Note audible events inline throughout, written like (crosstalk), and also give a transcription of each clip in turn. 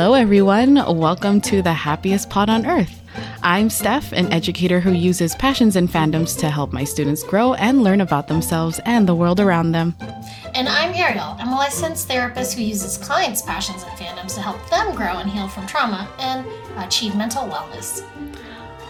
Hello, everyone. Welcome to the happiest pod on earth. I'm Stef, an educator who uses passions and fandoms to help my students grow and learn about themselves and the world around them. And I'm Ariel. I'm a licensed therapist who uses clients' passions and fandoms to help them grow and heal from trauma and achieve mental wellness.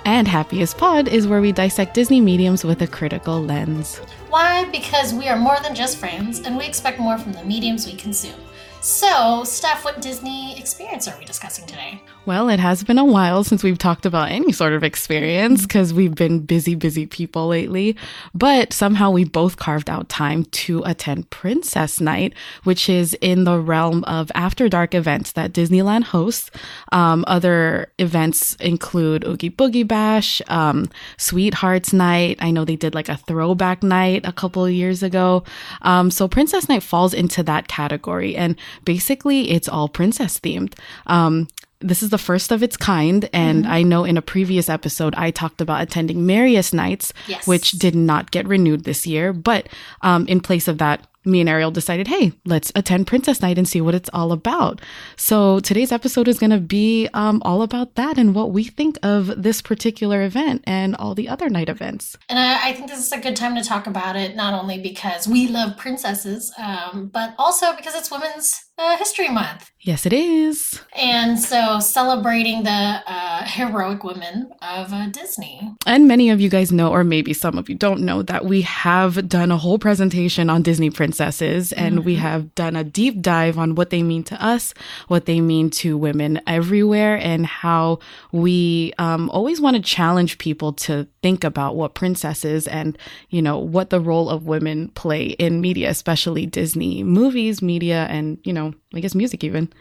And Happiest Pod is where we dissect Disney mediums with a critical lens. Why? Because we are more than just friends and we expect more from the mediums we consume. So, Stef, what Disney experience are we discussing today? Well, it has been a while since we've talked about any sort of experience because we've been busy, busy people lately. But somehow we both carved out time to attend Princess Nite, which is in the realm of after dark events that Disneyland hosts. Um, other events include Oogie Boogie Bash, um, Sweethearts Nite. I know they did like a throwback night a couple years ago. Um, so Princess Nite falls into that category. And basically it's all princess themed. Um, this is the first of its kind. And mm-hmm. I know in a previous episode, I talked about attending Merriest Nites, yes. which did not get renewed this year. But um, in place of that, me and Ariel decided, hey, let's attend Princess Nite and see what it's all about. So today's episode is going to be um, all about that and what we think of this particular event and all the other night events. And I, I think this is a good time to talk about it, not only because we love princesses, um, but also because it's Women's uh, History Month. Yes, it is. And so celebrating the uh, heroic women of uh, Disney. And many of you guys know, or maybe some of you don't know, that we have done a whole presentation on Disney princesses and mm-hmm. we have done a deep dive on what they mean to us, what they mean to women everywhere, and how we um, always want to challenge people to think about what princesses and, you know, what the role of women play in media, especially Disney movies, media, and, you know, I guess music even.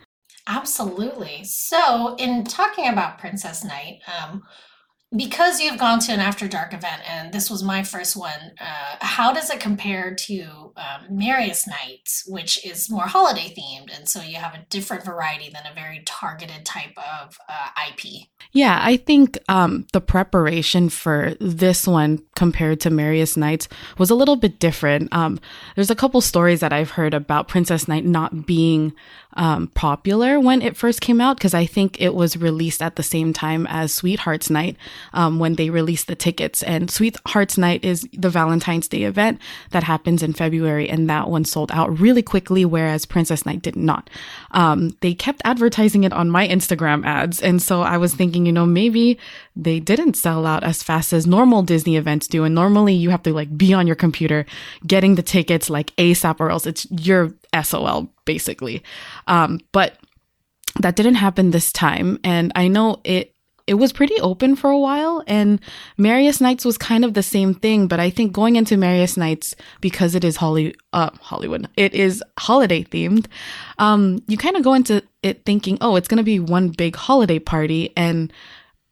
Absolutely. So, in talking about Princess Nite, um, because you've gone to an after dark event and this was my first one uh, how does it compare to um, Merriest Nites which is more holiday themed and so you have a different variety than a very targeted type of uh, ip yeah i think um, the preparation for this one compared to Merriest Nites was a little bit different. Um, there's a couple stories that i've heard about princess nite not being um, popular when it first came out because I think it was released at the same time as Sweethearts Nite um, when they released the tickets. And Sweethearts Nite is the Valentine's Day event that happens in February, and that one sold out really quickly, whereas Princess Nite did not. Um, they kept advertising it on my Instagram ads, and so I was thinking, you know, maybe they didn't sell out as fast as normal Disney events do. And normally you have to like be on your computer getting the tickets like ASAP or else it's your SOL basically. Um, but that didn't happen this time. And I know it it was pretty open for a while and Merriest Nites was kind of the same thing, but I think going into Merriest Nites because it is Holly uh Hollywood, it is holiday themed. Um you kind of go into it thinking, "Oh, it's going to be one big holiday party." And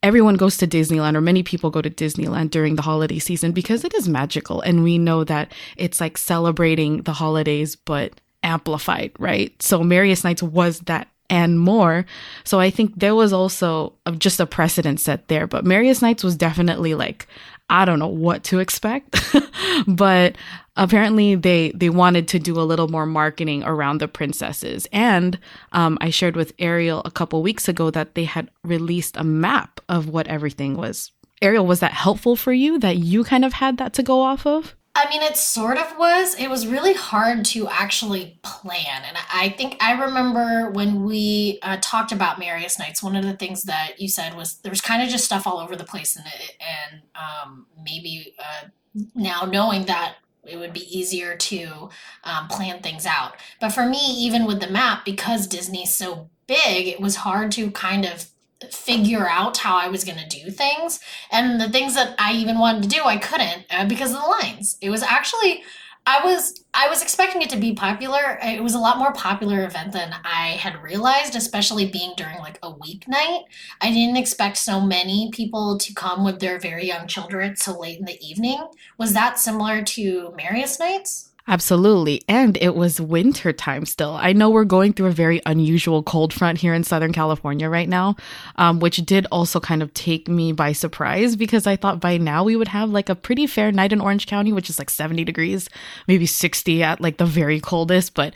everyone goes to Disneyland or many people go to Disneyland during the holiday season because it is magical and we know that it's like celebrating the holidays but amplified, right? So Merriest Nites was that and more. So I think there was also just a precedent set there, but Merriest Nites was definitely like I don't know what to expect, (laughs) but apparently they they wanted to do a little more marketing around the princesses. And um, I shared with Ariel a couple weeks ago that they had released a map of what everything was. Ariel, was that helpful for you? That you kind of had that to go off of? I mean, it sort of was. It was really hard to actually plan. And I think I remember when we uh, talked about Merriest Nites, one of the things that you said was there was kind of just stuff all over the place. And, and um, maybe uh, now knowing that it would be easier to um, plan things out. But for me, even with the map, because Disney's so big, it was hard to kind of figure out how I was going to do things. And the things that I even wanted to do, I couldn't uh, because of the lines. It was actually I was I was expecting it to be popular. It was a lot more popular event than I had realized, especially being during like a weeknight. I didn't expect so many people to come with their very young children so late in the evening. Was that similar to Merriest Nites? Absolutely. And it was winter time still. I know we're going through a very unusual cold front here in Southern California right now, um, which did also kind of take me by surprise because I thought by now we would have like a pretty fair night in Orange County, which is like 70 degrees, maybe 60 at like the very coldest. But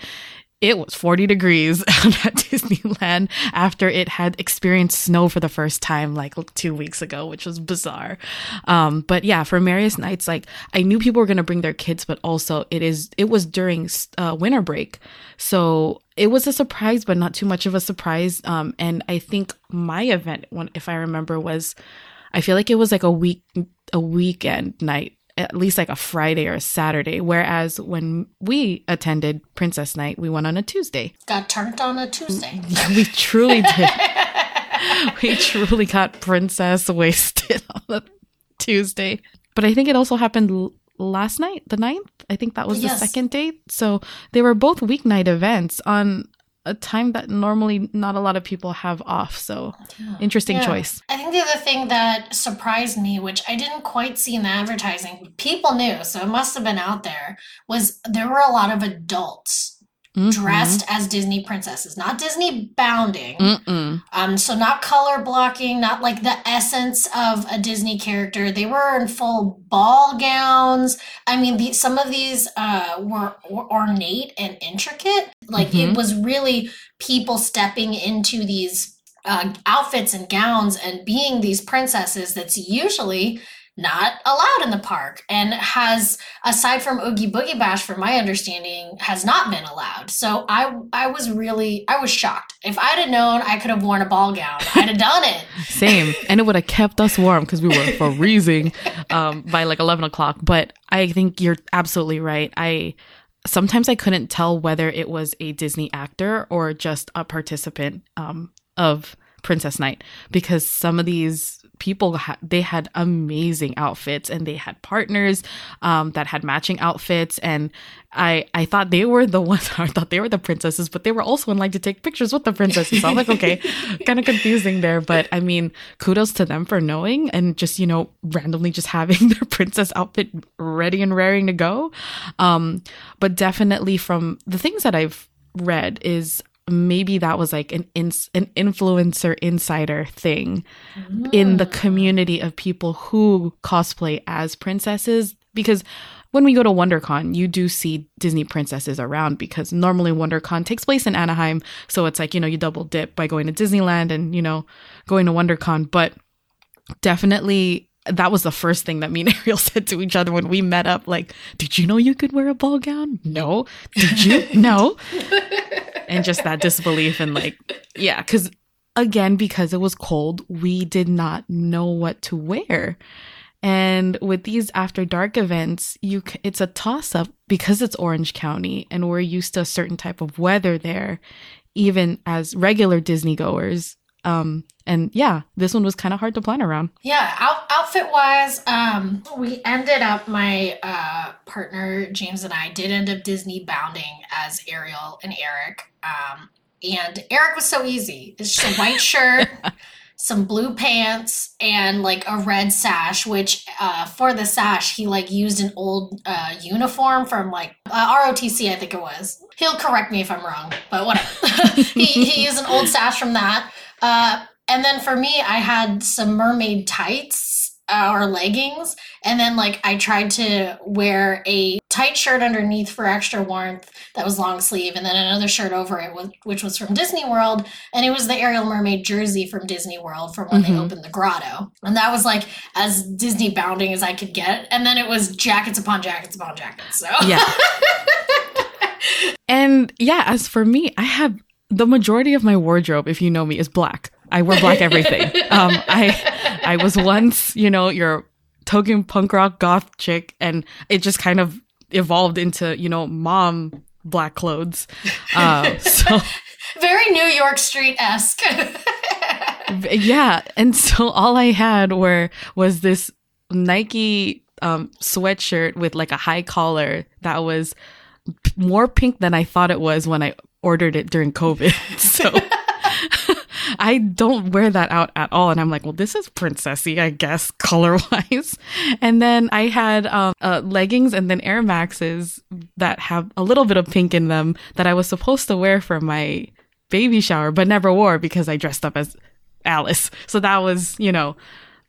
it was 40 degrees (laughs) at Disneyland after it had experienced snow for the first time like two weeks ago, which was bizarre. Um, but yeah, for Merriest Nites, like I knew people were going to bring their kids, but also it is, it was during uh, winter break. So it was a surprise, but not too much of a surprise. Um, and I think my event, if I remember, was, I feel like it was like a week, a weekend night at least like a Friday or a Saturday. Whereas when we attended Princess Nite, we went on a Tuesday. Got turned on a Tuesday. (laughs) we truly did. we truly got princess wasted (laughs) on a Tuesday. But I think it also happened last night, the 9th. I think that was yes. the second date. So they were both weeknight events on a time that normally not a lot of people have off. So yeah. interesting yeah. choice. I think the other thing that surprised me, which I didn't quite see in the advertising, people knew, so it must have been out there, was there were a lot of adults mm-hmm. dressed as Disney princesses, not Disney bounding. Mm-mm. Um, so not color blocking, not like the essence of a Disney character. They were in full ball gowns. I mean, the, some of these uh, were, were ornate and intricate. Like mm-hmm. it was really people stepping into these uh, outfits and gowns and being these princesses that's usually not allowed in the park and has aside from oogie boogie bash from my understanding has not been allowed. So i i was really i was shocked. If i'd have known i could have worn a ball gown. I'd have done it. (laughs) Same. And it would have kept us warm because we were freezing (laughs) um, by like 11 o'clock. But i think you're absolutely right. I sometimes i couldn't tell whether it was a disney actor or just a participant um, of princess nite because some of these people ha- they had amazing outfits and they had partners um, that had matching outfits. And I I thought they were the (laughs) ones I thought they were the princesses but they were also in line to take pictures with the princesses. So I'm like okay (laughs) kind of confusing there. But I mean kudos to them for knowing and just you know randomly just having (laughs) their princess outfit ready and raring to go. Um, but definitely from the things that I've read is maybe that was like an ins- an influencer insider thing mm. in the community of people who cosplay as princesses because when we go to WonderCon, you do see Disney princesses around because normally WonderCon takes place in Anaheim, so it's like, you know, you double dip by going to Disneyland and, you know, going to WonderCon, but definitely that was the first thing that me and (laughs) Ariel said to each other when we met up. Like, did you know you could wear a ball gown? No. Did you? (laughs) no. And just that disbelief and like, yeah, because again, because it was cold, we did not know what to wear. And with these after dark events, you it's a toss up because it's Orange County and we're used to a certain type of weather there, even as regular Disney goers. Um, and yeah, this one was kind of hard to plan around. Yeah, out, outfit wise, um, we ended up my uh, partner James and I did end up Disney bounding as Ariel and Eric. Um, and Eric was so easy. It's just a white (laughs) shirt, some blue pants, and like a red sash. Which uh, for the sash, he like used an old uh, uniform from like uh, ROTC, I think it was. He'll correct me if I'm wrong, but whatever. (laughs) he, he used an old sash from that. Uh, and then for me, I had some mermaid tights uh, or leggings. And then, like, I tried to wear a tight shirt underneath for extra warmth that was long sleeve, and then another shirt over it, which was from Disney World. And it was the Ariel Mermaid jersey from Disney World from when mm-hmm. they opened the grotto. And that was like as Disney bounding as I could get. And then it was jackets upon jackets upon jackets. So, yeah. (laughs) and yeah, as for me, I have the majority of my wardrobe, if you know me, is black. I wear black (laughs) everything. um, I I was once, you know, your token punk rock goth chick, and it just kind of evolved into, you know, mom black clothes. Uh, so (laughs) very New York Street esque. (laughs) yeah, and so all I had were was this Nike um, sweatshirt with like a high collar that was more pink than I thought it was when I ordered it during COVID. (laughs) So (laughs) I don't wear that out at all. And I'm like, well, this is princessy, I guess, (laughs) color wise. And then I had um, uh, leggings and then Air Maxes that have a little bit of pink in them that I was supposed to wear for my baby shower, but never wore because I dressed up as Alice. So that was, you know,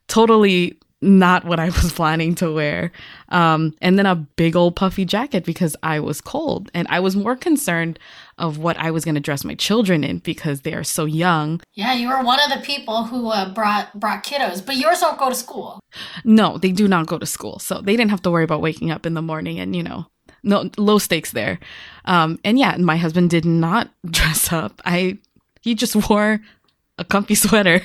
totally not what I was planning to wear. Um, and then a big old puffy jacket because I was cold. And I was more concerned of what I was going to dress my children in because they are so young. Yeah, you were one of the people who uh, brought brought kiddos, but yours don't go to school. No, they do not go to school. So they didn't have to worry about waking up in the morning and, you know, no low stakes there. Um, and yeah, my husband did not (laughs) dress up. I he just wore a comfy sweater.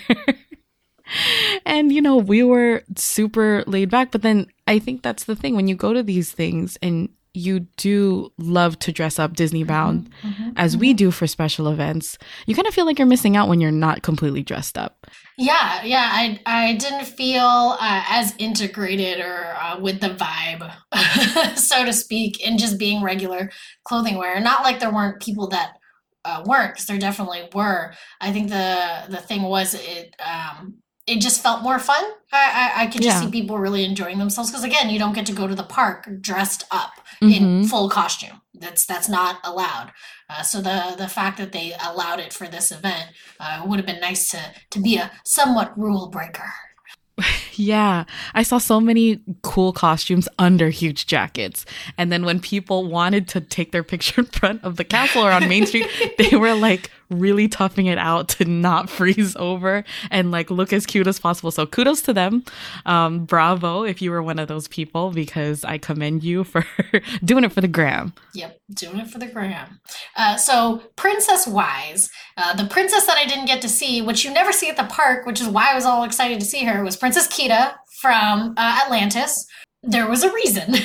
(laughs) and you know, we were super laid back, but then I think that's the thing when you go to these things and you do love to dress up Disney bound mm-hmm, mm-hmm, as mm-hmm. we do for special events, you kind of feel like you're missing out when you're not completely dressed up. Yeah, yeah, I I didn't feel uh, as integrated or uh, with the vibe, (laughs) so to speak, in just being regular clothing wear. Not like there weren't people that uh, weren't, because there definitely were. I think the the thing was it um, it just felt more fun. I I, I could just yeah. see people really enjoying themselves because again, you don't get to go to the park dressed up mm-hmm. in full costume. That's that's not allowed. Uh, so the the fact that they allowed it for this event uh, would have been nice to to be a somewhat rule breaker. (laughs) Yeah, I saw so many cool costumes under huge jackets. And then when people wanted to take their picture (laughs) in front of the castle or on Main Street, (laughs) they were like really toughing it out to not (laughs) freeze over and like look as cute as possible. So kudos to them. Um, bravo if you were one of those people because I commend you for doing it for the gram. Yep, doing it for the gram. Uh, so Princess Wise, uh, the princess that I didn't get to see, which you never see at the park, which is why I was all excited to see her, was Princess Kida from uh, Atlantis. There was a reason. (laughs)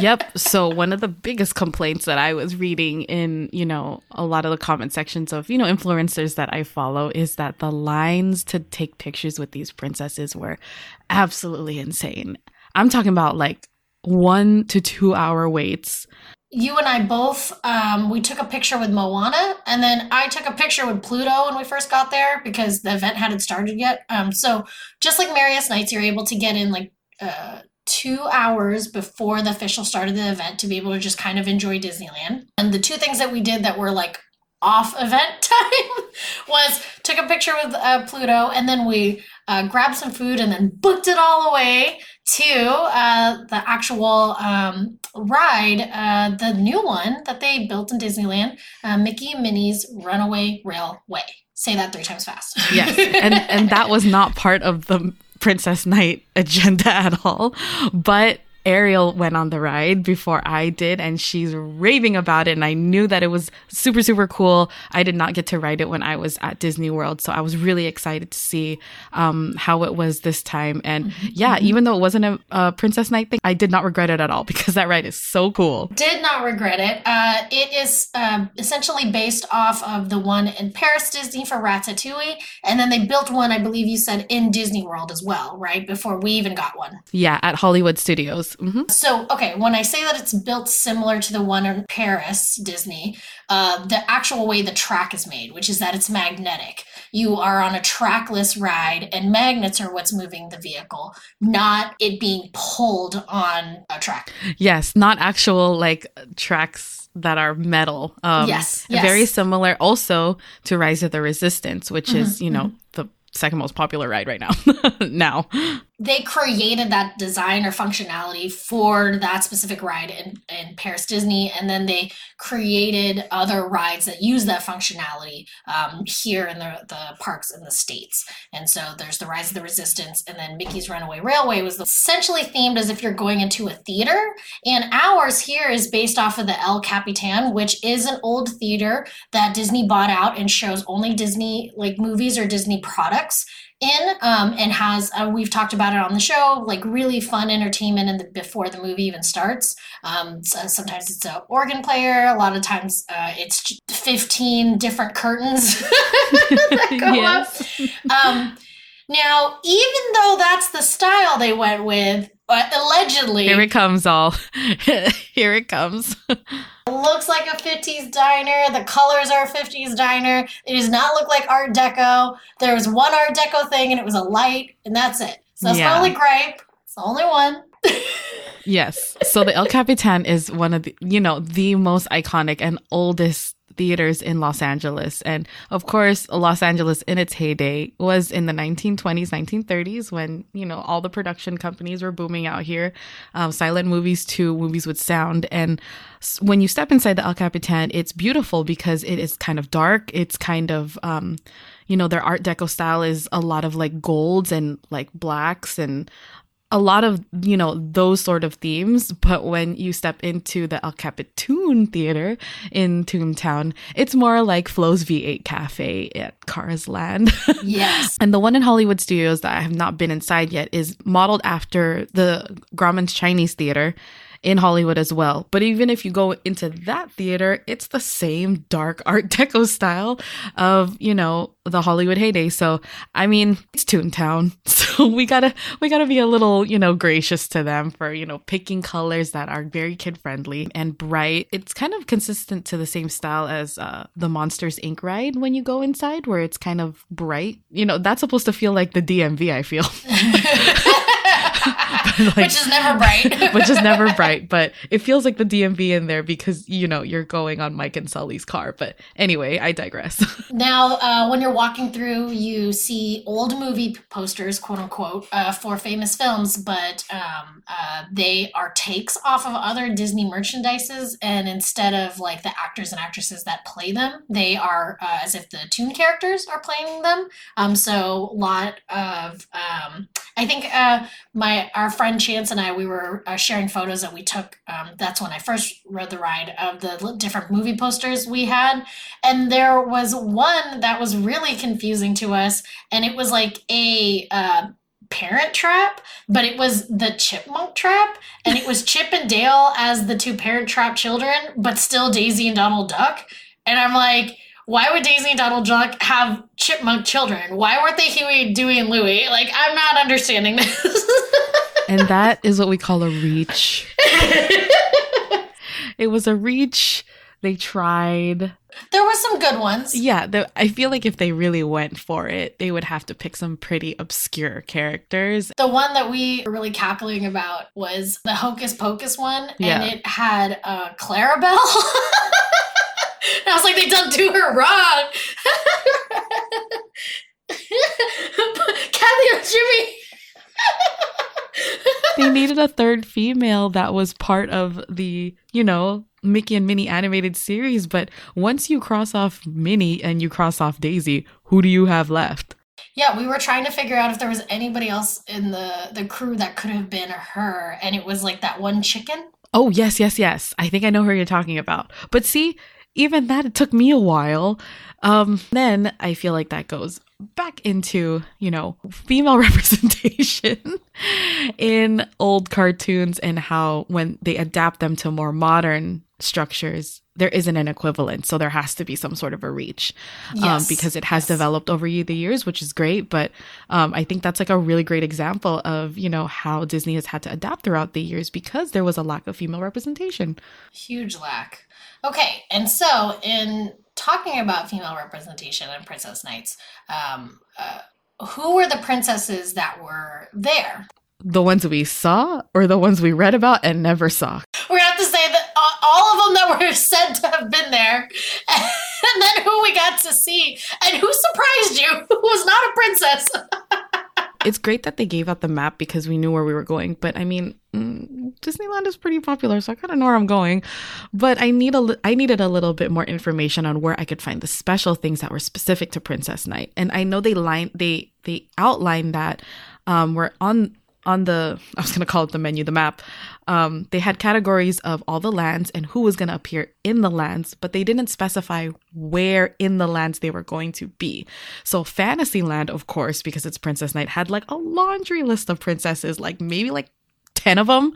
yep. So one of the biggest complaints that I was reading in, you know, a lot of the comment sections of, you know, influencers that I follow is that the lines to take pictures with these princesses were absolutely insane. I'm talking about like one to two hour waits. You and I both, um, we took a picture with Moana, and then I took a picture with Pluto when we first got there because the event hadn't started yet. Um, so just like Merriest Nites, you're able to get in like uh, two hours before the official start of the event to be able to just kind of enjoy Disneyland. And the two things that we did that were like off event (laughs) time was took a picture with uh, Pluto and then we uh, grabbed some food and then booked it all away to uh, the actual um, ride, uh, the new one that they built in Disneyland, uh, Mickey and Minnie's Runaway Railway. Say that three times fast. (laughs) yes, and and that was not part of the Princess Nite agenda at all. But Ariel went on the ride before I did, and she's raving about it. And I knew that it was super, super cool. I did not get to ride it when I was at Disney World, so I was really excited to see um, how it was this time. And mm-hmm. yeah, mm-hmm. even though it wasn't a, a, Princess Nite thing, I did not regret it at all (laughs) because that ride is so cool. Did not regret it. Uh, it is uh, essentially based off of the one in Paris Disney for Ratatouille, and then they built one, I believe you said, in Disney World as well, right? Before we even got one. Yeah, at Hollywood Studios. Mm-hmm. So, okay, when I say that it's built similar to the one in Paris, Disney, uh, the actual way the track is made, which is that it's magnetic. You are on a trackless ride, and magnets are what's moving the vehicle, not it being pulled on a track. Yes, not actual like tracks that are metal. Um, yes, yes, Very similar also to Rise of the Resistance, which mm-hmm, is, you know, mm-hmm. the second most popular ride right now. (laughs) now they created that design or functionality for that specific ride in, in Paris Disney, and then they created other rides that use that functionality um, here in the, the parks in the states. And so there's the Rise of the Resistance, and then Mickey's Runaway Railway was essentially themed as if you're going into a theater. And ours here is based off of the El Capitan, which is an old theater that Disney bought out and shows only Disney like movies or Disney products in um, and has uh, we've talked about it on the show like really fun entertainment and before the movie even starts um, so sometimes it's an organ player a lot of times uh, it's 15 different curtains (laughs) that go (laughs) yes. up um, now even though that's the style they went with uh, allegedly here it comes all (laughs) here it comes looks like a 50s diner. The colors are a 50s diner. It does not look like Art Deco. There was one Art Deco thing and it was a light, and that's it. So that's yeah. my only gripe. It's the only one. (laughs) yes. So the El Capitan is one of the, you know, the most iconic and oldest theaters in Los Angeles. And of course, Los Angeles in its heyday was in the 1920s, 1930s when, you know, all the production companies were booming out here. Um, silent movies to movies with sound. And when you step inside the El Capitan, it's beautiful because it is kind of dark. It's kind of, um, you know, their Art Deco style is a lot of like golds and like blacks and a lot of you know those sort of themes but when you step into the el capitan theater in toontown it's more like flo's v8 cafe at cars land. (laughs) Yes. And the one in hollywood studios that i have not been inside yet is modeled after the grauman's chinese theater in Hollywood as well. But even if you go into that theater, it's the same dark (laughs) art deco style of, you know, the Hollywood heyday. So, I mean, it's Toontown. (laughs) So we gotta, we gotta be a little, you know, gracious to them for, you know, picking colors that are very kid friendly and bright. It's kind of consistent to the same style as uh, the Monsters Inc. ride when you go inside, where it's kind of bright. You know, that's supposed to feel like the DMV, I feel. (laughs) (laughs) like, (laughs) which is never bright. which is (laughs) never bright, but it feels like the DMV in there because you know you're going on Mike and Sully's car. But anyway, I digress. now, uh, when you're walking through, you see old movie posters, quote unquote, uh, for famous films, but um, uh, they are takes off of other Disney merchandises, and instead of like the actors and actresses that play them, they are uh, as if the toon characters are playing them. Um, so a lot of um, I think uh, my our friend Chance and I we were uh, sharing photos that we took. Um, that's when I first rode the ride of the different movie posters we had, and there was one that was really confusing to us, and it was like a. Uh, parent trap, but it was the chipmunk trap, and it was (laughs) Chip and Dale as the two parent trap children, but still Daisy and Donald Duck. And I'm like, why would Daisy and Donald Duck have chipmunk children? Why weren't they Huey, Dewey, and Louie? Like, I'm not understanding this. (laughs) and that is what we call a reach. it was a reach. They tried. There were some good ones. Yeah, the, I feel like if they really went for it, they would have to pick some pretty obscure characters. The one that we were really cackling about was the Hocus Pocus one, yeah. and it had uh, Clarabelle. (laughs) And I was like, they don't do her wrong. (laughs) Kathy Najimy. (laughs) they needed a third female that was part of the, you know, Mickey and Minnie animated series. But once you cross off Minnie and you cross off Daisy, who do you have left? Yeah, we were trying to figure out if there was anybody else in the the crew that could have been her, and it was like that one chicken. Oh yes, yes, yes. I think I know who you're talking about. But see, even that, it took me a while. Um, then I feel like that goes back into, you know, female (laughs) representation in old cartoons and how when they adapt them to more modern structures, there isn't an equivalent. So there has to be some sort of a reach um, yes. um, because it has yes. developed over the years, which is great. But um, I think that's like a really great example of, you know, how Disney has had to adapt throughout the years because there was a lack of female representation. Huge lack. Okay, and so in talking about female representation in Princess Nites, um, uh, who were the princesses that were there? The ones we saw, or the ones we read about and never saw? We're gonna have to say that all of them that were (laughs) said to have been there, (laughs) and then who we got to see, and who surprised you, (laughs) who was not a princess. it's great that they gave out the map because we knew where we were going. But I mean, Disneyland is pretty popular, so I kind of know where I'm going. But I need a, I needed a little bit more information on where I could find the special things that were specific to Princess Nite. And I know they line, they they outlined that um, we're on on the (laughs) I was gonna call it the menu, the map. Um, they had categories of all the lands and who was gonna appear in the lands, but they didn't specify where in the lands they were going to be. So Fantasyland, of course, because it's Princess Nite, had like a laundry list of princesses, like maybe like ten of them.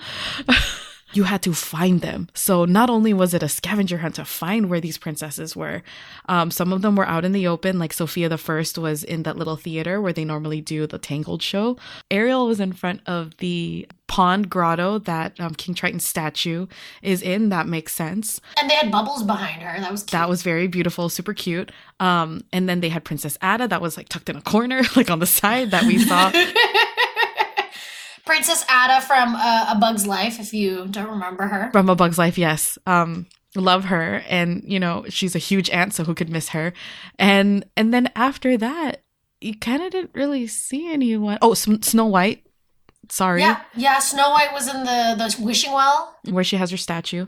you had to find them. So not only was it a scavenger hunt to find where these princesses were, um, some of them were out in the open, like Sofia the First was in that little theater where they normally do the Tangled show. Ariel was in front of the pond grotto that um, King Triton's statue is in. That makes sense. And they had bubbles behind her. That was cute. that was very beautiful, super cute. Um, and then they had Princess Atta that was like tucked in a corner, (laughs) like on the side that we saw. (laughs) Princess Atta from uh, A Bug's Life, if you don't remember her. From A Bug's Life, yes. Um, love her and you know she's a huge ant so who could miss her and and then after that you kind of didn't really see anyone oh S- snow white sorry Yeah, yeah. Snow White was in the the wishing well. where she has her statue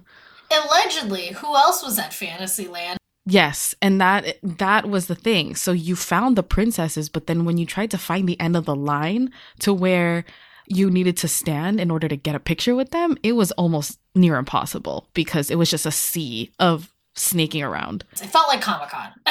Allegedly, who else was at Fantasyland? yes and that that was the thing so you found the princesses but then when you tried to find the end of the line to where you needed to stand in order to get a picture with them it was almost near impossible because it was just a sea of snaking around It felt like Comic Con. (laughs)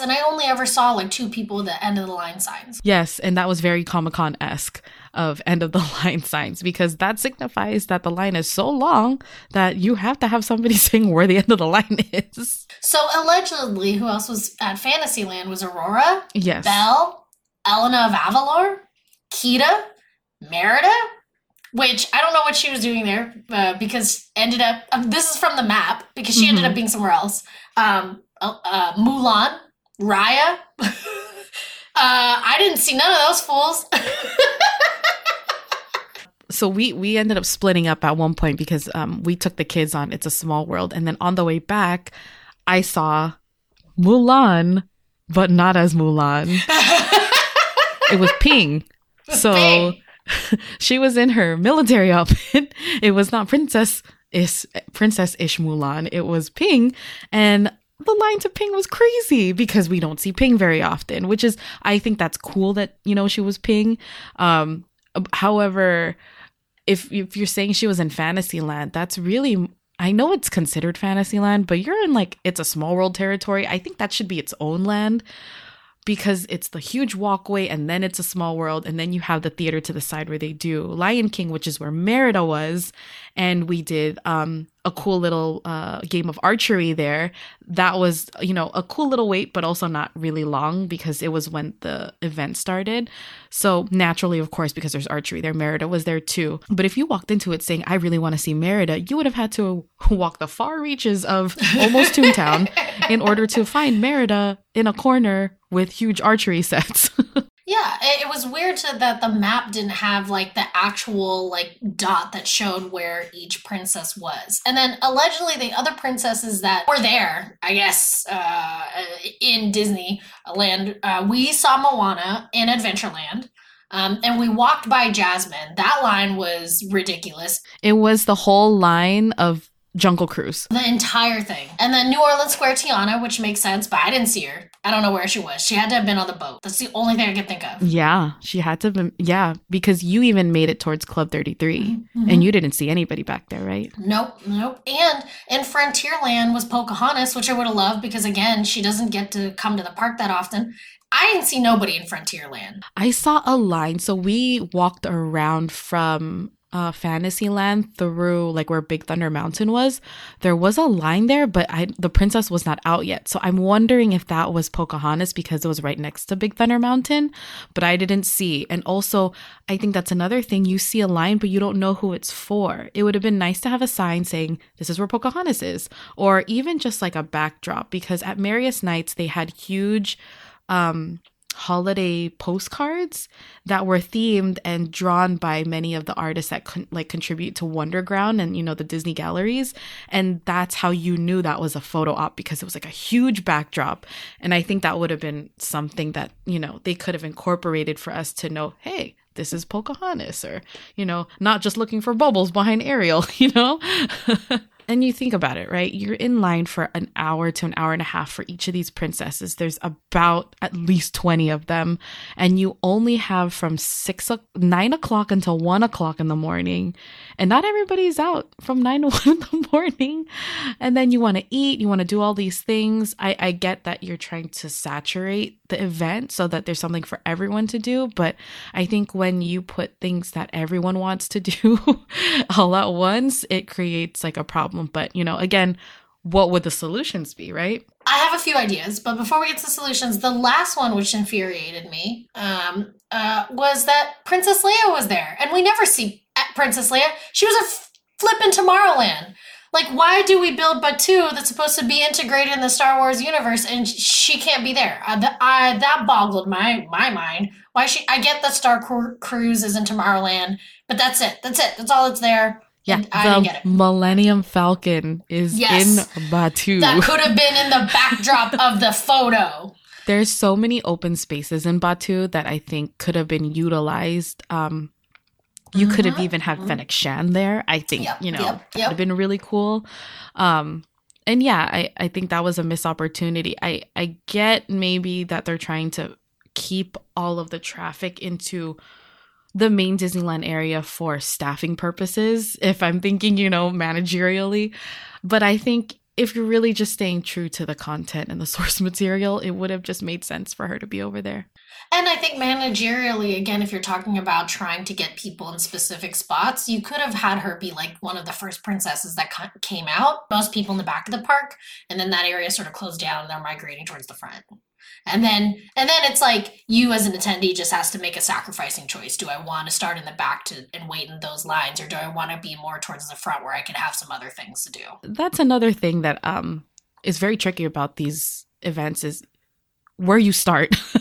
and I only ever saw like two people at the end of the line signs. Yes, and that was very Comic Con esque of end of the (laughs) line signs because that signifies that the line is so long that you have to have somebody (laughs) saying where the end of the line is. So allegedly, who else was at Fantasyland was Aurora, Yes. Belle, Elena of Avalor, Kida, Merida, which I don't know what she was doing there uh, because ended up. Um, this is from the map because she ended Mhm. up being somewhere else. Um, uh, uh, Mulan, Raya. (laughs) uh, I didn't see none of those fools. (laughs) So we we ended up splitting up at one point because um we took the kids on It's a Small World and then on the way back I saw Mulan but not as Mulan. (laughs) It was Ping. So (laughs) she was in her military (laughs) outfit. It was not princess is princess ish Mulan. It was Ping, and the line to Ping was crazy because we don't see Ping very often. Which is, I think that's cool that you know she was Ping. Um, however, if if you're saying she was in Fantasyland, that's really. I know it's considered Fantasyland, but you're in like it's a small world territory. I think that should be its own land because it's the huge walkway and then it's a small world and then you have the theater to the side where they do Lion King which is where Merida was. And we did um a cool little uh game of archery there. That was you know a cool little wait but also not really long because it was when the event started. So naturally of course because there's archery there Merida was there too. But if you walked into it saying I really want to see Merida you would have had to (laughs) walk the far reaches of almost Toontown in order to find Merida in a corner with huge archery sets. (laughs) Yeah, it, it was weird to, that the map didn't have like the actual like dot that showed where each princess was. And then allegedly the other princesses that were there, I guess, uh, in Disney land, uh, we saw Moana in Adventureland. Um, and we walked by Jasmine. That line was ridiculous. it was the whole line of Jungle Cruise. The entire thing. And then New Orleans Square Tiana, which makes sense, but I didn't see her. I don't know where she was. She had to have been on the boat. That's the only thing I could think of. Yeah, she had to be, yeah, because you even made it towards Club 33 Mhm. and you didn't see anybody back there, right? Nope, nope. And in Frontierland was Pocahontas, which I would have loved because again, she doesn't get to come to the park that often. I didn't see nobody in Frontierland. I saw a line. So we walked around from uh, Fantasyland through like where Big Thunder Mountain was. There was a line there, but I the princess was not out yet. So I'm wondering if that was Pocahontas because it was right next to Big Thunder Mountain, but I didn't see. And also, I think that's another thing. You see a line, but you don't know who it's for. It would have been nice to have a sign saying this is where Pocahontas is, or even just like a backdrop because at Merriest Nites they had huge um holiday postcards that were themed and drawn by many of the artists that con- like contribute to Wonderground and you know the Disney galleries. And that's how you knew that was a photo op because it was like a huge backdrop. And I think that would have been something that you know they could have incorporated for us to know hey this is Pocahontas or you know not just looking for bubbles behind Ariel (laughs) you know (laughs) And you think about it, right? You're in line for an hour to an hour and a half for each of these princesses. There's about at least 20 of them. And you only have from six, o- nine o'clock until one o'clock in the morning. And not everybody's out from nine to (laughs) one in the morning. And then you want to eat, you want to do all these things. I, I get that you're trying to saturate the event so that there's something for everyone to do. But I think when you put things that everyone wants to (laughs) do all at once, it creates like a problem. But, you know, again, what would the solutions be, right? I have a few ideas, but before we get to the solutions, the last one which infuriated me um, uh, was that Princess Leia was there, and we never see uh, Princess Leia. She was a f- flip in Tomorrowland. Like, why do we build Batuu that's supposed to be integrated in the Star Wars universe, and she can't be there? Uh, th- I, that boggled my my mind. Why she? I get that Star Cru- Cruise is in Tomorrowland, but that's it. That's it. That's all that's there. Yeah, I the it. Millennium Falcon is Yes. in Batuu. That could have been in the backdrop of the photo. There's so many open spaces in Batuu that I think could have been utilized. Um, you could have Mhm, even had mhm. Fennec Shand there. I think Yep, you know yep, would yep. have been really cool. Um, and yeah, I I think that was a missed opportunity. I I get maybe that they're trying to keep all of the traffic into the main Disneyland area for staffing purposes. If I'm thinking, you know, managerially, but I think if you're really just staying true to the content and the (laughs) source material, it would have just made sense for her to be over there. And I think managerially, again, if you're talking about trying to get people in specific spots, you could have had her be like one of the first princesses that came out. Most people in the back of the park, and then that area sort of closed down, and they're migrating towards the front. And then, and then it's like you as an attendee just has to make a sacrificing choice. Do I want to start in the back to and wait in those lines, or do I want to be more towards the front where I can have some other things to do? That's another thing that um is very tricky about these events is where you start (laughs)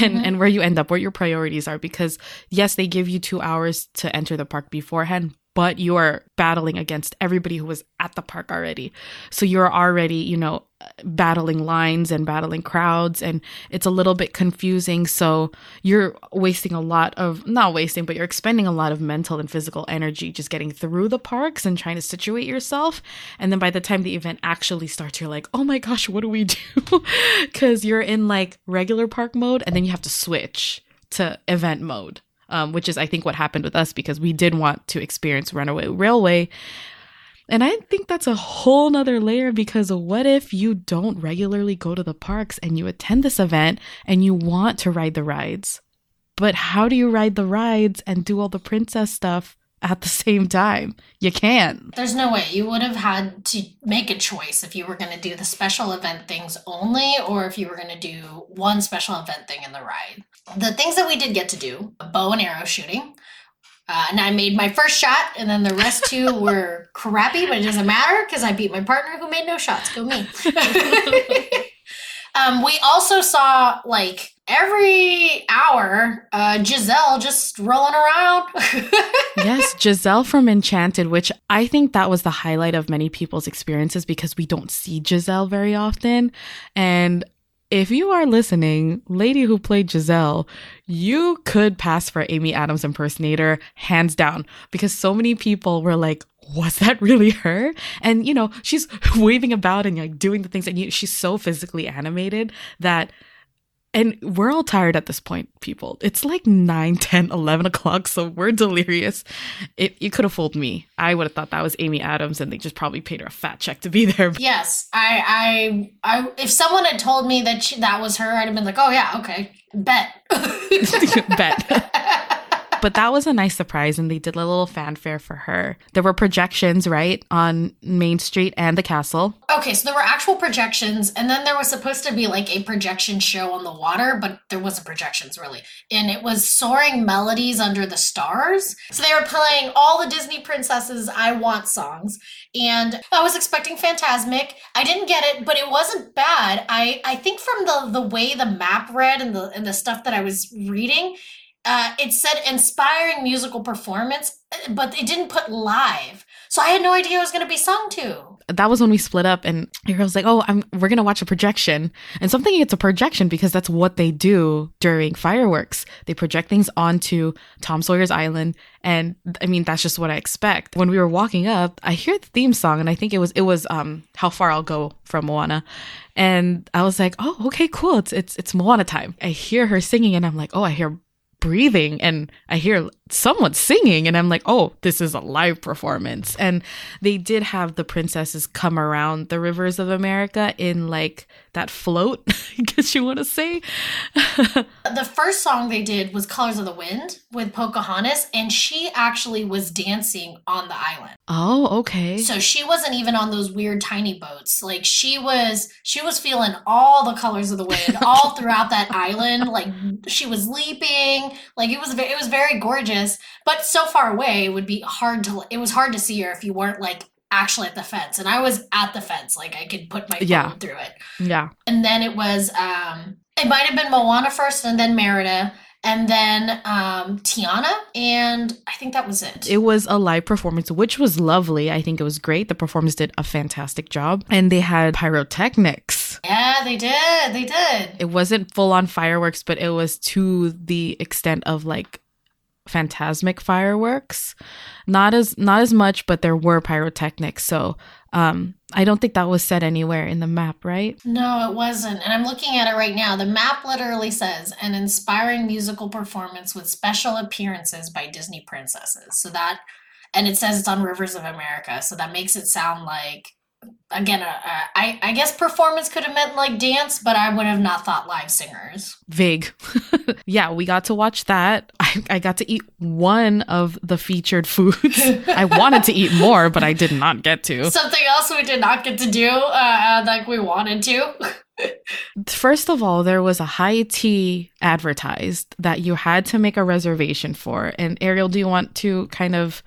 and mhm. and where you end up, where your priorities are because yes, they give you 2 hours to enter the park beforehand, but you are battling against everybody who was at the park already. So you're already, you know, battling lines and battling crowds and it's a little bit confusing. So you're wasting a lot of not wasting but you're expending a lot of mental and physical energy just getting through the parks and trying to situate yourself. And then by the time the event actually starts you're like oh my gosh what do we do? (laughs) Because you're in like regular park mode and then you have to switch to event mode um, which is i think what happened with us because we did want to experience runaway railway and I think that's a whole nother layer because what if you don't regularly go to the parks and you attend this event and you want to ride the rides? But how do you ride the rides and do all the princess stuff at the same time? You can't. There's no way you would have had to make a choice if you were going to do the special event things only or if you were going to do one special event thing in the ride. The things that we did get to do bow and arrow shooting. Uh, and I made my first shot, and then the rest two (laughs) were crappy, but it doesn't matter because I beat my partner who made no shots. Go me. (laughs) (laughs) um, we also saw like every hour uh, Giselle just rolling around. (laughs) yes, Giselle from Enchanted, which I think that was the highlight of many people's experiences because we don't see Giselle very often. And if you are listening, lady who played Giselle, you could pass for Amy Adams impersonator hands down because so many people were like, was that really her? And you know, she's (laughs) waving about and like doing the things and you, she's so physically animated that and we're all tired at this point, people. It's like 9, 10, 11 o'clock, so we're delirious. It, you could have fooled me. I would have thought that was Amy Adams, and they just probably paid her a fat check to be there. (laughs) Yes, I, I, I. If someone had told me that she, that was her, I'd have been like, "Oh yeah, okay, bet." (laughs) (laughs) Bet. But that was a nice surprise, and they did a little fanfare for her. There were projections, right, on Main Street and the castle. okay, so there were actual projections, and then there was supposed to be like a projection show on the water, but there wasn't projections really, and it was soaring melodies under the stars. So they were playing all the Disney princesses "I Want" songs, and I was expecting Fantasmic. I didn't get it, but it wasn't bad. I I think from the the way the map read and the and the stuff that I was reading. Uh, it said inspiring musical performance, but it didn't put live. So I had no idea it was going to be sung to. That was when we split up, and girl was like, "Oh, I'm we're gonna watch a projection." And so I'm thinking it's a projection because that's what they do during fireworks. They project things onto Tom Sawyer's Island, and I mean that's just what I expect. When we were walking up, I hear the theme song, and I think it was it was um "How Far I'll Go" from Moana, and I was like, "Oh, okay, cool. It's it's it's Moana time." I hear her singing, and I'm like, "Oh, I hear." Breathing and I hear someone singing and I'm like, oh, this is a live performance. And they did have the princesses come around the rivers of America in like that float, (laughs) I guess you want to say. (laughs) The first song they did was Colors of the Wind with Pocahontas, and she actually was dancing on the island. oh, okay. So she wasn't even on those weird tiny boats. Like she was she was feeling all the colors of the wind (laughs) all throughout that island. Like she was leaping. Like it was it was very gorgeous, but so far away it would be hard to it was hard to see her if you weren't like actually at the fence. And I was at the fence. Like I could put my phone Yeah. through it. yeah. And then it was um it might have been Moana first and then Merida. and then um, Tiana, and I think that was it. It was a live performance, which was lovely. I think it was great. The performers did a fantastic job, and they had pyrotechnics. Yeah, they did. They did. It wasn't full on fireworks, but it was to the extent of like fantasmic fireworks. Not as not as much but there were pyrotechnics. So um i don't think that was said anywhere in the map right? No it wasn't. And i'm looking at it right now. The map literally says an inspiring musical performance with special appearances by disney princesses. So that and it says it's on rivers of america. So that makes it sound like again, uh, uh, I, I guess performance could have meant like dance, but I would have not thought live singers. Vague. (laughs) yeah, we got to watch that. I, I got to eat one of the featured foods. (laughs) I wanted to eat more, but I did not get to. Something else we did not get to do, uh, like we wanted to. (laughs) First of all, there was a high tea advertised that you had to make a reservation for. And Ariel, do you want to kind of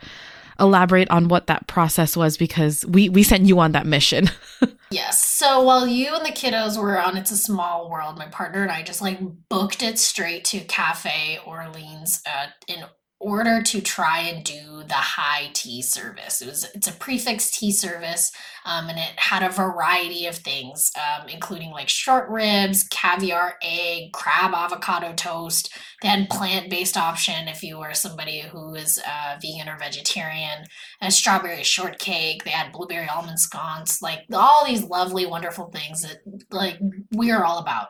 elaborate on what that process was because we we sent you on that mission. (laughs) yes. So while you and the kiddos were on It's a Small World, my partner and I just like booked it straight to Cafe Orleans uh, in order to try and do the high tea service. It was it's a prix fixe tea service, um, and it had a variety of things, um, including like short ribs, caviar, egg, crab, avocado toast. They had plant based option if you were somebody who is uh, vegan or vegetarian, and strawberry shortcake. They had blueberry almond scones, like all these lovely, wonderful things that like we are all about.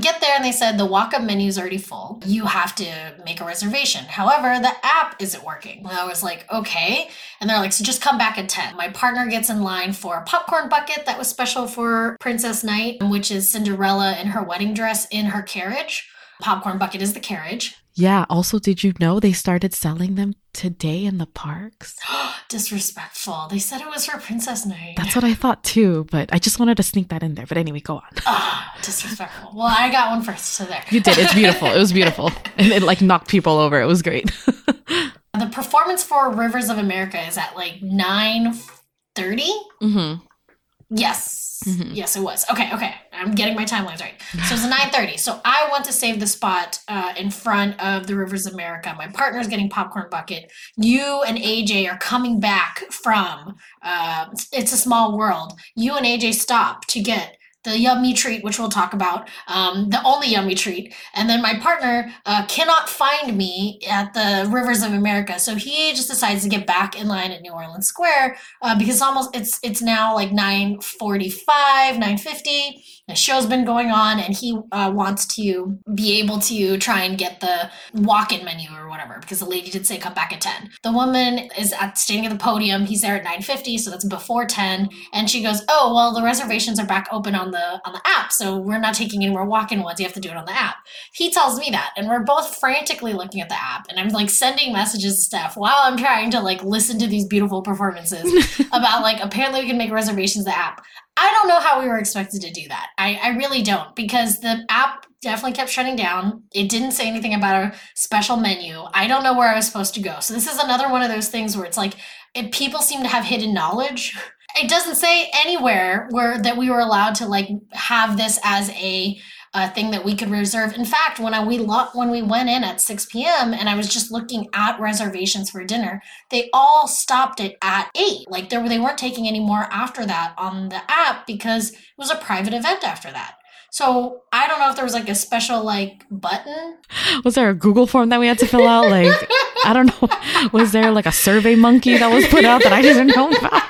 Get there and they said the walk up menu is already full. You have to make a reservation. However, the app isn't working. And I was like, okay. And they're like, so just come back at 10. My partner gets in line for a popcorn bucket that was special for Princess Nite, which is Cinderella in her wedding dress in her carriage. Popcorn bucket is the carriage. Yeah. Also, did you know they started selling them today in the parks? (gasps) Disrespectful. They said it was for Princess Nite. That's what I thought too, but I just wanted to sneak that in there. But anyway, go on. Oh, disrespectful. Well, I got one first, so there. You did. It's beautiful. It was beautiful. (laughs) And it like knocked people over. It was great. (laughs) the performance for Rivers of America is at like 9 30. Mm-hmm. Yes. Mm-hmm. Yes, it was. Okay, okay. I'm getting my timelines right. So it's 9:30. So I want to save the spot uh, in front of the Rivers of America. My partner's getting popcorn bucket. You and AJ are coming back from uh, It's a Small World. You and AJ stop to get the yummy treat, which we'll talk about, um, the only yummy treat. And then my partner uh, cannot find me at the Rivers of America, so he just decides to get back in line at New Orleans Square uh, because almost it's it's now like nine forty five, nine fifty. The show's been going on and he uh, wants to be able to try and get the walk-in menu or whatever because the lady did say come back at 10 the woman is at standing at the podium. He's there at 9.50 so that's before 10 and she goes oh well the reservations are back open on the on the app so we're not taking any more walk-in ones you have to do it on the app he tells me that and we're both frantically looking at the app and i'm like sending messages to Stef while i'm trying to like listen to these beautiful performances (laughs) about like apparently we can make reservations the app I don't know how we were expected to do that. I, I really don't because the app definitely kept shutting down. It didn't say anything about a special menu. I don't know where I was supposed to go. So this is another one of those things where it's like it, people seem to have hidden knowledge. (laughs) It doesn't say anywhere where that we were allowed to like have this as a uh, thing that we could reserve. In fact, when I, we lo- when we went in at 6 p.m. and I was just looking at reservations for dinner, they all stopped it at 8. Like they, they weren't taking any more after that on the app because it was a private event after that. So I don't know if there was like a special like button. Was there a Google form that we had to fill out? Like I don't know. (laughs) Was there like a survey monkey that was put out that I didn't know about?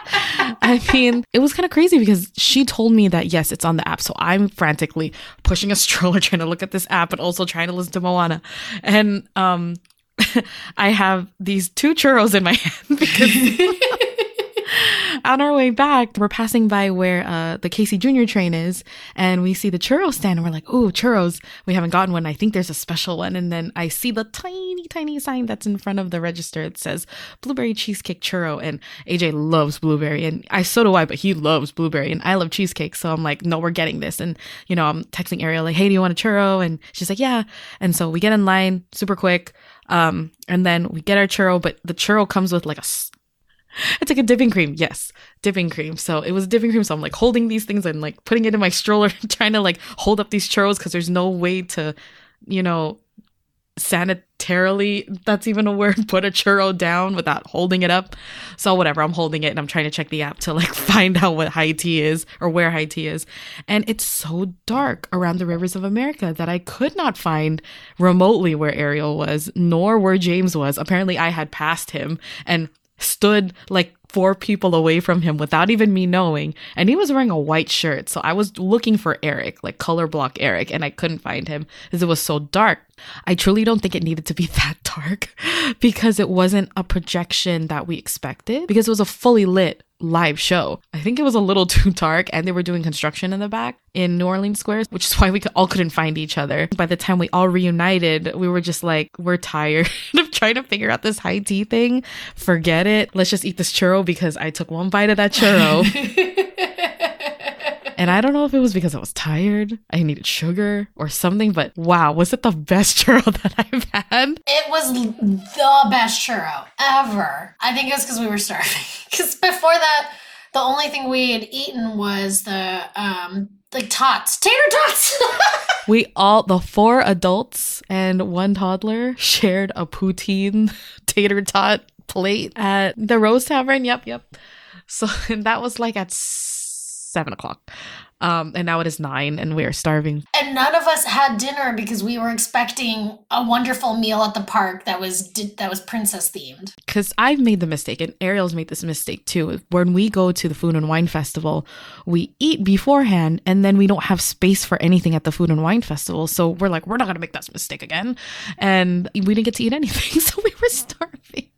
I mean, it was kind of crazy because she told me that yes, it's on the app. So I'm frantically pushing a stroller (laughs) trying to look at this app and also trying to listen to Moana. And um (laughs) I have these two churros in my hand (laughs) because (laughs) on our way back, we're passing by where uh, the Casey Junior train is, and we see the churro stand, and we're like, "Oh, churros! We haven't gotten one. I think there's a special one." And then I see the tiny, tiny sign that's in front of the register. It says blueberry cheesecake churro, and AJ loves blueberry, and I so do I, but he loves blueberry, and I love cheesecake, so I'm like, "No, we're getting this." And you know, I'm texting Ariel like, "Hey, do you want a churro?" And she's like, "Yeah." And so we get in line super quick. Um, and then we get our churro, but the churro comes with like a (laughs) it's like a dipping cream. Yes, dipping cream. So it was a dipping cream. So I'm like holding these things and like putting it in my stroller, (laughs) trying to like hold up these churros because there's no way to, you know, sanitarily, that's even a word, (laughs) put a churro down without holding it up. So whatever, I'm holding it and I'm trying to check the app to like find out what high tea is or where high tea is. And it's so dark around the rivers of America that I could not find remotely where Ariel was, nor where James was. Apparently I had passed him and stood like four people away from him without even me knowing. And he was wearing a white shirt. So I was looking for Eric, like color block Eric, and I couldn't find him because it was so dark. I truly don't think it needed to be (laughs) that dark because it wasn't a projection that we expected because it was a fully lit live show. I think it was a little (laughs) too dark and they were doing construction in the back in New Orleans Square, which is (laughs) why we all couldn't find each other. By the time we all reunited, we were just like, we're tired (laughs) of trying to figure out this high tea thing. Forget it. Let's just eat this churro because I took one bite of that churro. And I don't know if it was because I was tired, I needed sugar or something, but wow, was it the best (laughs) churro that I've had? It was the best churro ever. I think it was because we were starving. (laughs) Because before that, the only thing we had eaten was the um like tots, tater tots. (laughs) we all, the four adults and one toddler, shared a poutine tater tot plate at the Rose Tavern. Yep, yep. So that was like at seven o'clock. Um, and now it is nine, and we are starving. And none of us had dinner because we were expecting a wonderful meal at the park that was that was princess themed. Because I've made the mistake, and Ariel's made this mistake too. When we go to the Food and Wine Festival, we eat beforehand, and then we don't have space for anything at the Food and Wine Festival. So we're like, we're not gonna make that mistake again, and we didn't get to eat anything, (laughs) so we were starving.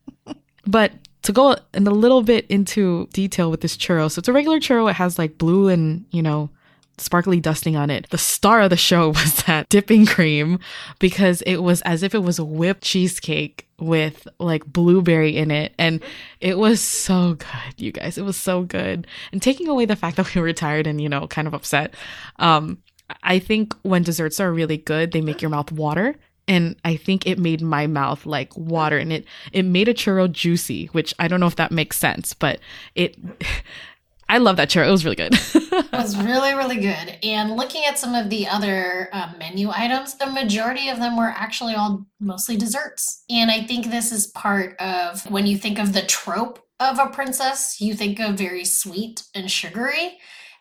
but to go in a little bit into detail with this churro. So it's a regular churro. It has like blue and, you know, sparkly dusting on it. The star of the show (laughs) was that dipping cream because it was as if it was whipped cheesecake with like blueberry in it. And it was so good, you guys. It was so good. And taking away the fact that we were tired and, you know, kind of upset, um, I think when desserts are really good, they make your mouth water and I think it made my mouth like water and it it made a churro juicy, which I don't know if that makes sense, but it (laughs) I love that churro. It was really good. it was (laughs) really, really good. And looking at some of the other uh, menu items, the majority of them were actually all mostly desserts. And I think this is part of when you think of the trope of a princess, you think of very sweet and sugary.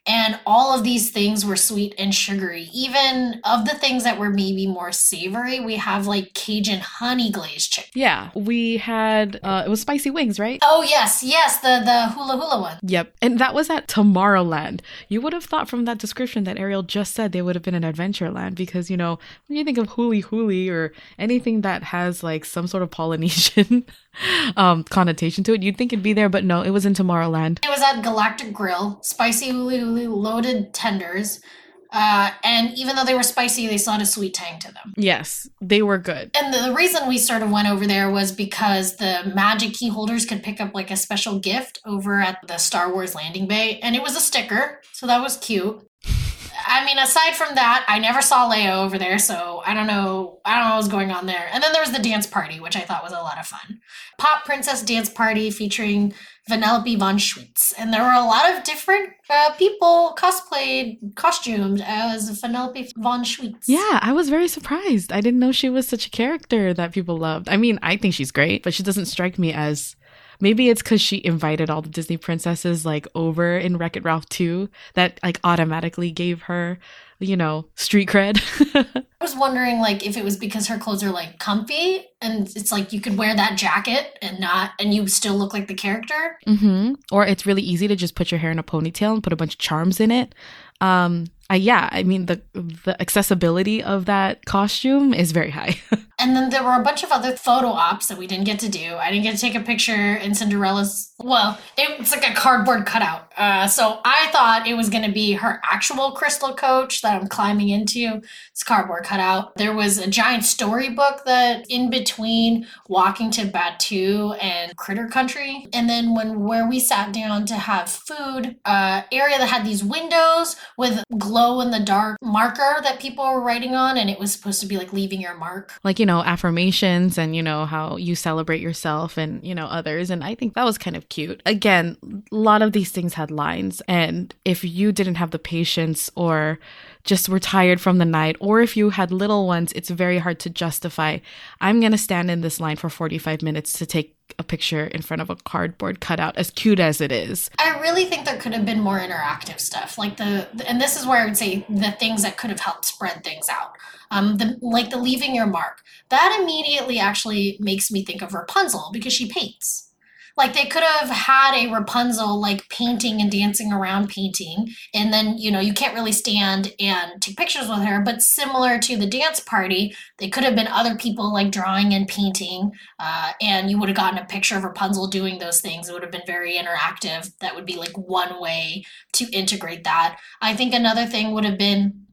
And all of these things were sweet and sugary. Even of the things that were maybe more savory, we have like Cajun honey glazed chicken. Yeah, we had uh it was spicy wings, right? Oh yes, yes, the the hula hula one. Yep, and that was at Tomorrowland. You would have thought from that description that Ariel just said they would have been in Adventureland because you know when you think of huli huli or anything that has like some sort of Polynesian (laughs) um connotation to it, you'd think it'd be there, but no, it was in Tomorrowland. It was at Galactic Grill, spicy huli huli loaded tenders. Uh, and even though they were spicy, they still had a sweet tang to them. Yes, they were good. And the, the, reason we sort of went over there was because the magic key holders could pick up like a special gift over at the Star Wars landing bay, and it was a sticker, so that was cute. I mean, aside from that, I never saw Leia over there, so I don't know. I don't know what was going on there. And then there was the dance party, which I thought was a lot of fun. Pop Princess Dance Party featuring Vanellope von Schweetz. And there were a lot of different uh, people cosplayed, costumed as Vanellope von Schweetz. Yeah, I was very surprised. I didn't know she was such a character that people loved. I mean, I think she's great, but she doesn't strike me as maybe it's because she invited all the Disney princesses like over in Wreck It Ralph 2 that like automatically gave her you know, street cred. (laughs) I was wondering like if it was because her clothes are like comfy and it's like you could wear that jacket and not and you still look like the character. Mm-hmm. Or it's really easy to just put your hair in a ponytail and put a bunch of charms in it. Um, yeah, I mean the the accessibility of that costume is very high. (laughs) and then there were a bunch of other photo ops that we didn't get to do. I didn't get to take a picture in Cinderella's. Well, it's like a cardboard cutout. Uh, so I thought it was going to be her actual crystal coach that I'm climbing into. It's cardboard cutout. There was a giant storybook that in between walking to Batuu and Critter Country, and then when where we sat down to have food, uh, area that had these windows with glow in the dark marker that people were writing on, and it was supposed to be like leaving your mark. Like, you know, affirmations and, you know, how you celebrate yourself and, you know, others. And I think that was kind of cute. Again, a lot of these things had lines. And if you didn't have the patience or just were tired from the night, or if you had little ones, it's very hard to justify. I'm going to stand in this line for 45 minutes to take a picture in front of a cardboard cutout, as cute as it is. I really think there could have been more interactive stuff, like the, and this is where I would say the things that could have helped spread things out. Um, the like the leaving your mark. That immediately actually makes me think of Rapunzel because she paints like they could have had a Rapunzel like painting and dancing around painting, and then you know you can't really stand and take pictures with her. But similar to the dance party, they could have been other people like drawing and painting, uh, and you would have gotten a picture of Rapunzel doing those things. It would have been very interactive. That would be like one way to integrate that. I think another thing would have been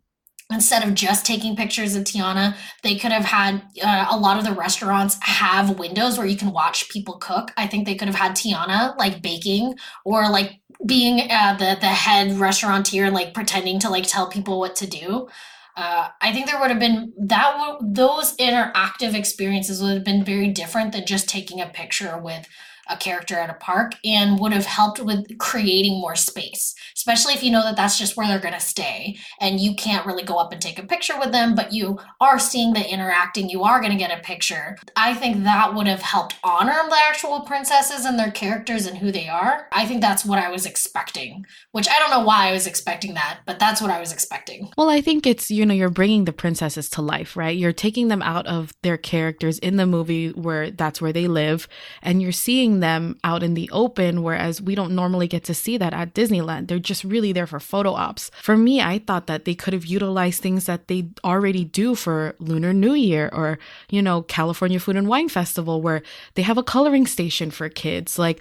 instead of just taking pictures of Tiana, they could have had uh, a lot of the restaurants have windows where you can watch people cook. I think they could have had Tiana like baking or like being uh, the the head restaurateur, like pretending to like tell people what to do. Uh, I think there would have been that w- those interactive experiences would have been very different than just taking a picture with a character at a park and would have helped with creating more space, especially if you know that that's just where they're going to stay and you can't really go up and take a picture with them, but you are seeing the interacting, you are going to get a picture. I think that would have helped honor the actual princesses and their characters and who they are. I think that's what I was expecting, which I don't know why I was expecting that, but that's what I was expecting. Well, I think it's, you know, you're bringing the princesses to life, right? You're taking them out of their characters in the movie where that's where they live and you're seeing them out in the open, whereas we don't normally get to see that at Disneyland. They're just really there for photo ops. For me, I thought that they could have utilized things that they already do for Lunar New Year or, you know, California Food and Wine Festival, where they have a coloring station for kids. Like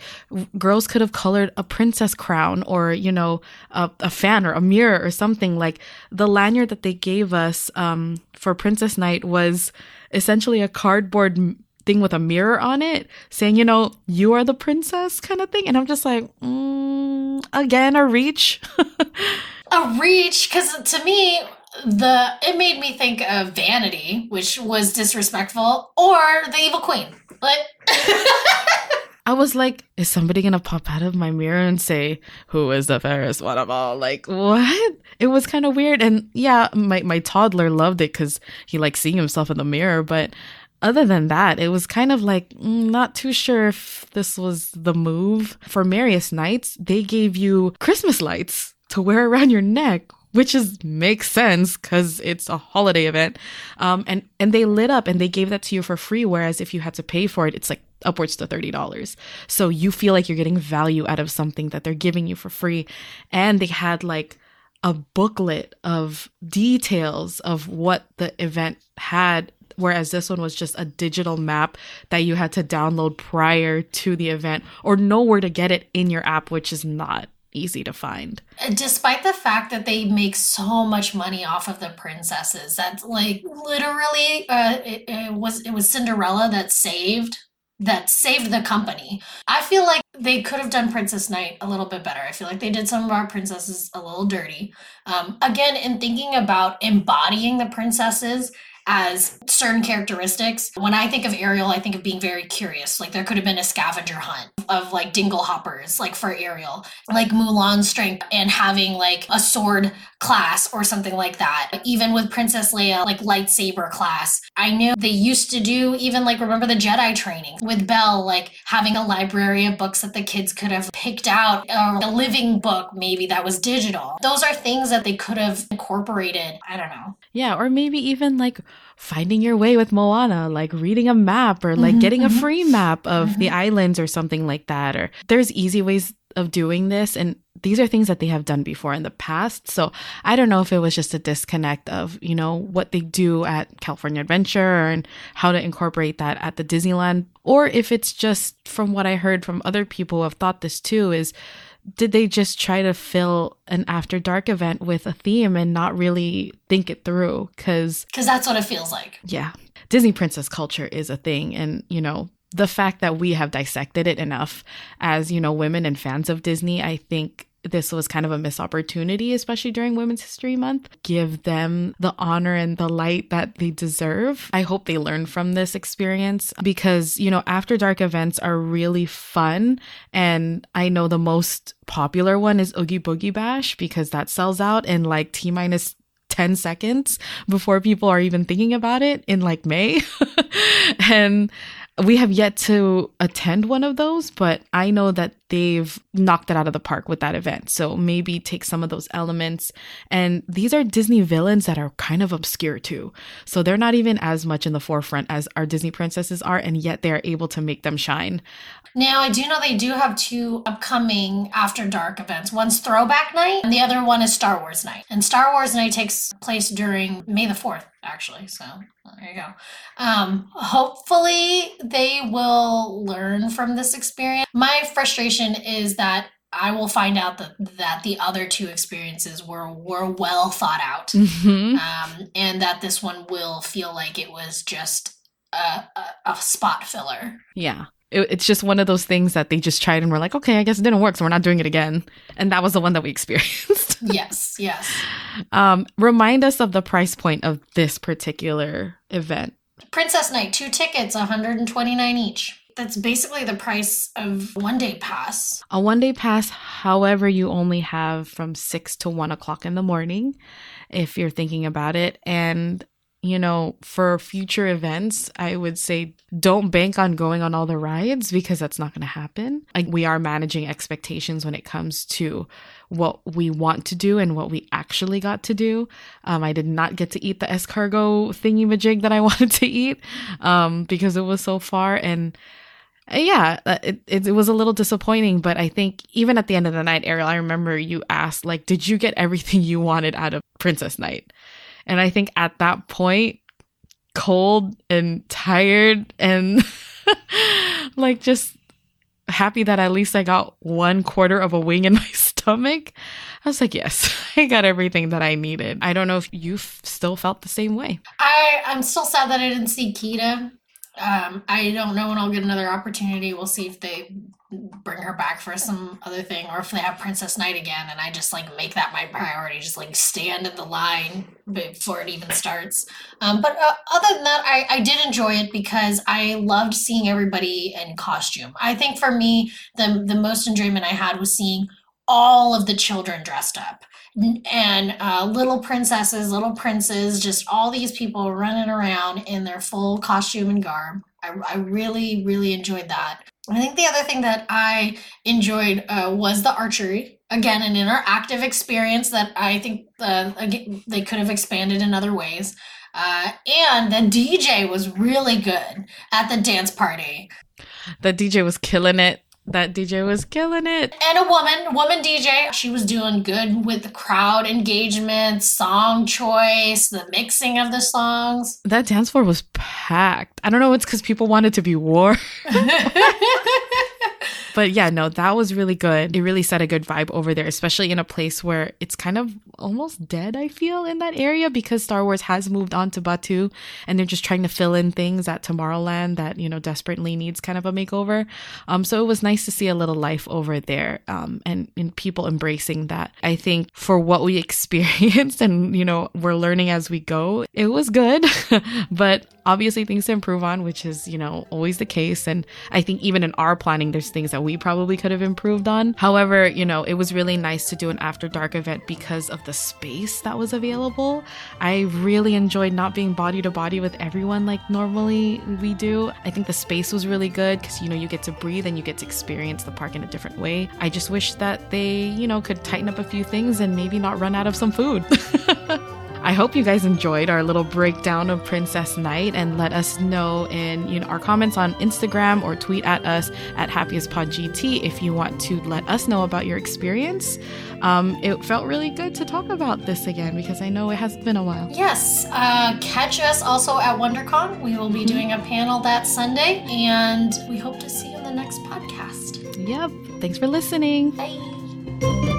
girls could have colored a princess crown or, you know, a, a fan or a mirror or something. Like the lanyard that they gave us um, for Princess Nite was essentially a cardboard thing with a mirror on it saying, you know, you are the princess kind of thing. And I'm just like, mm, again, a reach. a reach, because to me, the it made me think of vanity, which was disrespectful, or the evil queen. Like (laughs) I was like, is somebody gonna pop out of my mirror and say, Who is the fairest one of all? Like, what? It was kind of weird. And yeah, my, my toddler loved it because he likes seeing himself in the mirror, but other than that, it was kind of like mm, not too sure if this was the move. For Merriest Nites, they gave you Christmas lights to wear around your neck, which is makes sense because it's a holiday event. Um, and and they lit up and they gave that to you for free. Whereas if you had to pay for it, it's like upwards to thirty dollars. So you feel like you're getting value out of something that they're giving you for free. And they had like a booklet of details of what the event had whereas this one was just a digital map that you had to download prior to the event or know where to get it in your app, which is not easy to find. Despite the fact that they make so much money off of the princesses, that's like literally uh, it, it was it was Cinderella that saved that saved the company. I feel like they could have done Princess Nite a little bit better. I feel like they did some of our princesses a little dirty. Um, again, in thinking about embodying the princesses as certain characteristics. When I think of Ariel, I think of being very curious. Like there could have been a scavenger hunt of like dingle hoppers, like for Ariel, like Mulan's strength and having like a sword class or something like that. Even with Princess Leia, like lightsaber class. I knew they used to do even like remember the Jedi training with Belle, like having a library of books that the kids could have picked out or a living book maybe that was digital. Those are things that they could have incorporated. I don't know. Yeah, or maybe even like finding your way with Moana, like reading a map or like mm-hmm, getting a mm-hmm. free map of mm-hmm. the islands or something like that. Or there's easy ways of doing this. And these are things that they have done before in the past. So I don't know if it was just a disconnect of, you know, what they do at California Adventure and how to incorporate that at the Disneyland, or if it's just from what I heard from other people who have thought this too is did they just try to fill an after dark event with a theme and not really think it through cuz cuz that's what it feels like. Yeah. Disney princess culture is a thing and you know the fact that we have dissected it enough as you know women and fans of Disney I think this was kind of a missed opportunity, especially during Women's History Month. Give them the honor and the light that they deserve. I hope they learn from this experience because, you know, after dark events are really fun. And I know the most popular one is Oogie Boogie Bash because that sells out in like T minus 10 seconds before people are even thinking about it in like May. (laughs) and we have yet to attend one of those, but I know that they've knocked it out of the park with that event. So maybe take some of those elements. And these are Disney villains that are kind of obscure too. So they're not even as much in the forefront as our Disney princesses are, and yet they're able to make them shine. Now, I do know they do have two upcoming After Dark events. One's Throwback Nite, and the other one is Star Wars Nite. And Star Wars Nite takes place during May the 4th, actually. So there you go. Um, hopefully, they will learn from this experience. My frustration is that I will find out that that the other two experiences were were well thought out, mm-hmm. um, and that this one will feel like it was just a, a, a spot filler. Yeah, it, it's just one of those things that they just tried and we're like, okay, I guess it didn't work, so we're not doing it again. And that was the one that we (laughs) experienced. yes, yes. Um, remind us of the price point of this particular event. Princess Nite, two tickets, 129 each. That's basically the price of one day pass. A one day pass, however, you only have from six to one o'clock in the morning, if you're thinking about it. And you know, for future events, I would say don't bank on going on all the rides because that's not going to happen. Like we are managing expectations when it comes to what we want to do and what we actually got to do. Um, I did not get to eat the escargot thingy majig that I (laughs) wanted to eat um, because it was so far. And yeah, uh, it, it, was a little disappointing, but I think even at the end of the night, Ariel, I remember you asked, like, did you get everything you wanted out of Princess Nite? And I think at that point, cold and tired and (laughs) like just happy that at least I got one quarter of a wing in (laughs) my stomach. I was like, yes, (laughs) I got everything that I needed. I don't know if you still felt the same way. I, I'm still sad that I didn't see Kida. Um, I don't know when I'll get another opportunity. We'll see if they bring her back for some other thing or if they have Princess Nite again and I just like make that my priority, just like stand in the line before it even starts. Um, but uh, other than that, I, I did enjoy it because I loved seeing everybody in costume. I think for me, the, the most enjoyment I had was seeing all of the children dressed up and uh, little princesses, little princes, just all these people running around in their full costume and garb. I, I really, really enjoyed that. I think the other thing that I enjoyed uh, was the archery. Again, an interactive experience that I think uh, they could have expanded in other ways. Uh, and the DJ was really good at the dance party. The DJ was killing it that DJ was killing it. And a woman, woman DJ, she was doing good with the crowd engagement, song choice, the mixing of the songs. That dance floor was packed. I don't know, it's because people wanted to be war. (laughs) (laughs) But yeah, no, that was really good. It really set a good vibe over there, especially in a place where it's kind of almost dead, I feel, in that area because Star Wars has moved on to Batuu and they're just trying to fill in things at Tomorrowland that, you know, desperately needs kind of a makeover. Um, so it was nice to see a little life over there um, and, and people embracing that. I think for what we (laughs) experienced and, you know, we're learning as we go, it was good. (laughs) but obviously things to improve on, which is, you know, always the case. And I think even in our planning, there's things that we probably could have improved on. However, you know, it was really nice to do an after dark event because of the space that was available. I really enjoyed not being body to body with everyone like normally we do. I think the space was really good because, you know, you get to breathe and you get to experience the park in a different way. I just wish that they, you know, could tighten up a few things and maybe not run out of some food. (laughs) I hope you guys enjoyed our little breakdown of Princess Nite and let us know in you know our comments on Instagram or tweet at us at happiestpodgt if you want to let us know about your experience. Um, it felt really good to talk about this again because I know it has been a while. Yes, uh, catch us also at WonderCon. We will be mm-hmm. doing a panel that Sunday, and we hope to see you on the next podcast. Yep. Thanks for listening. Bye.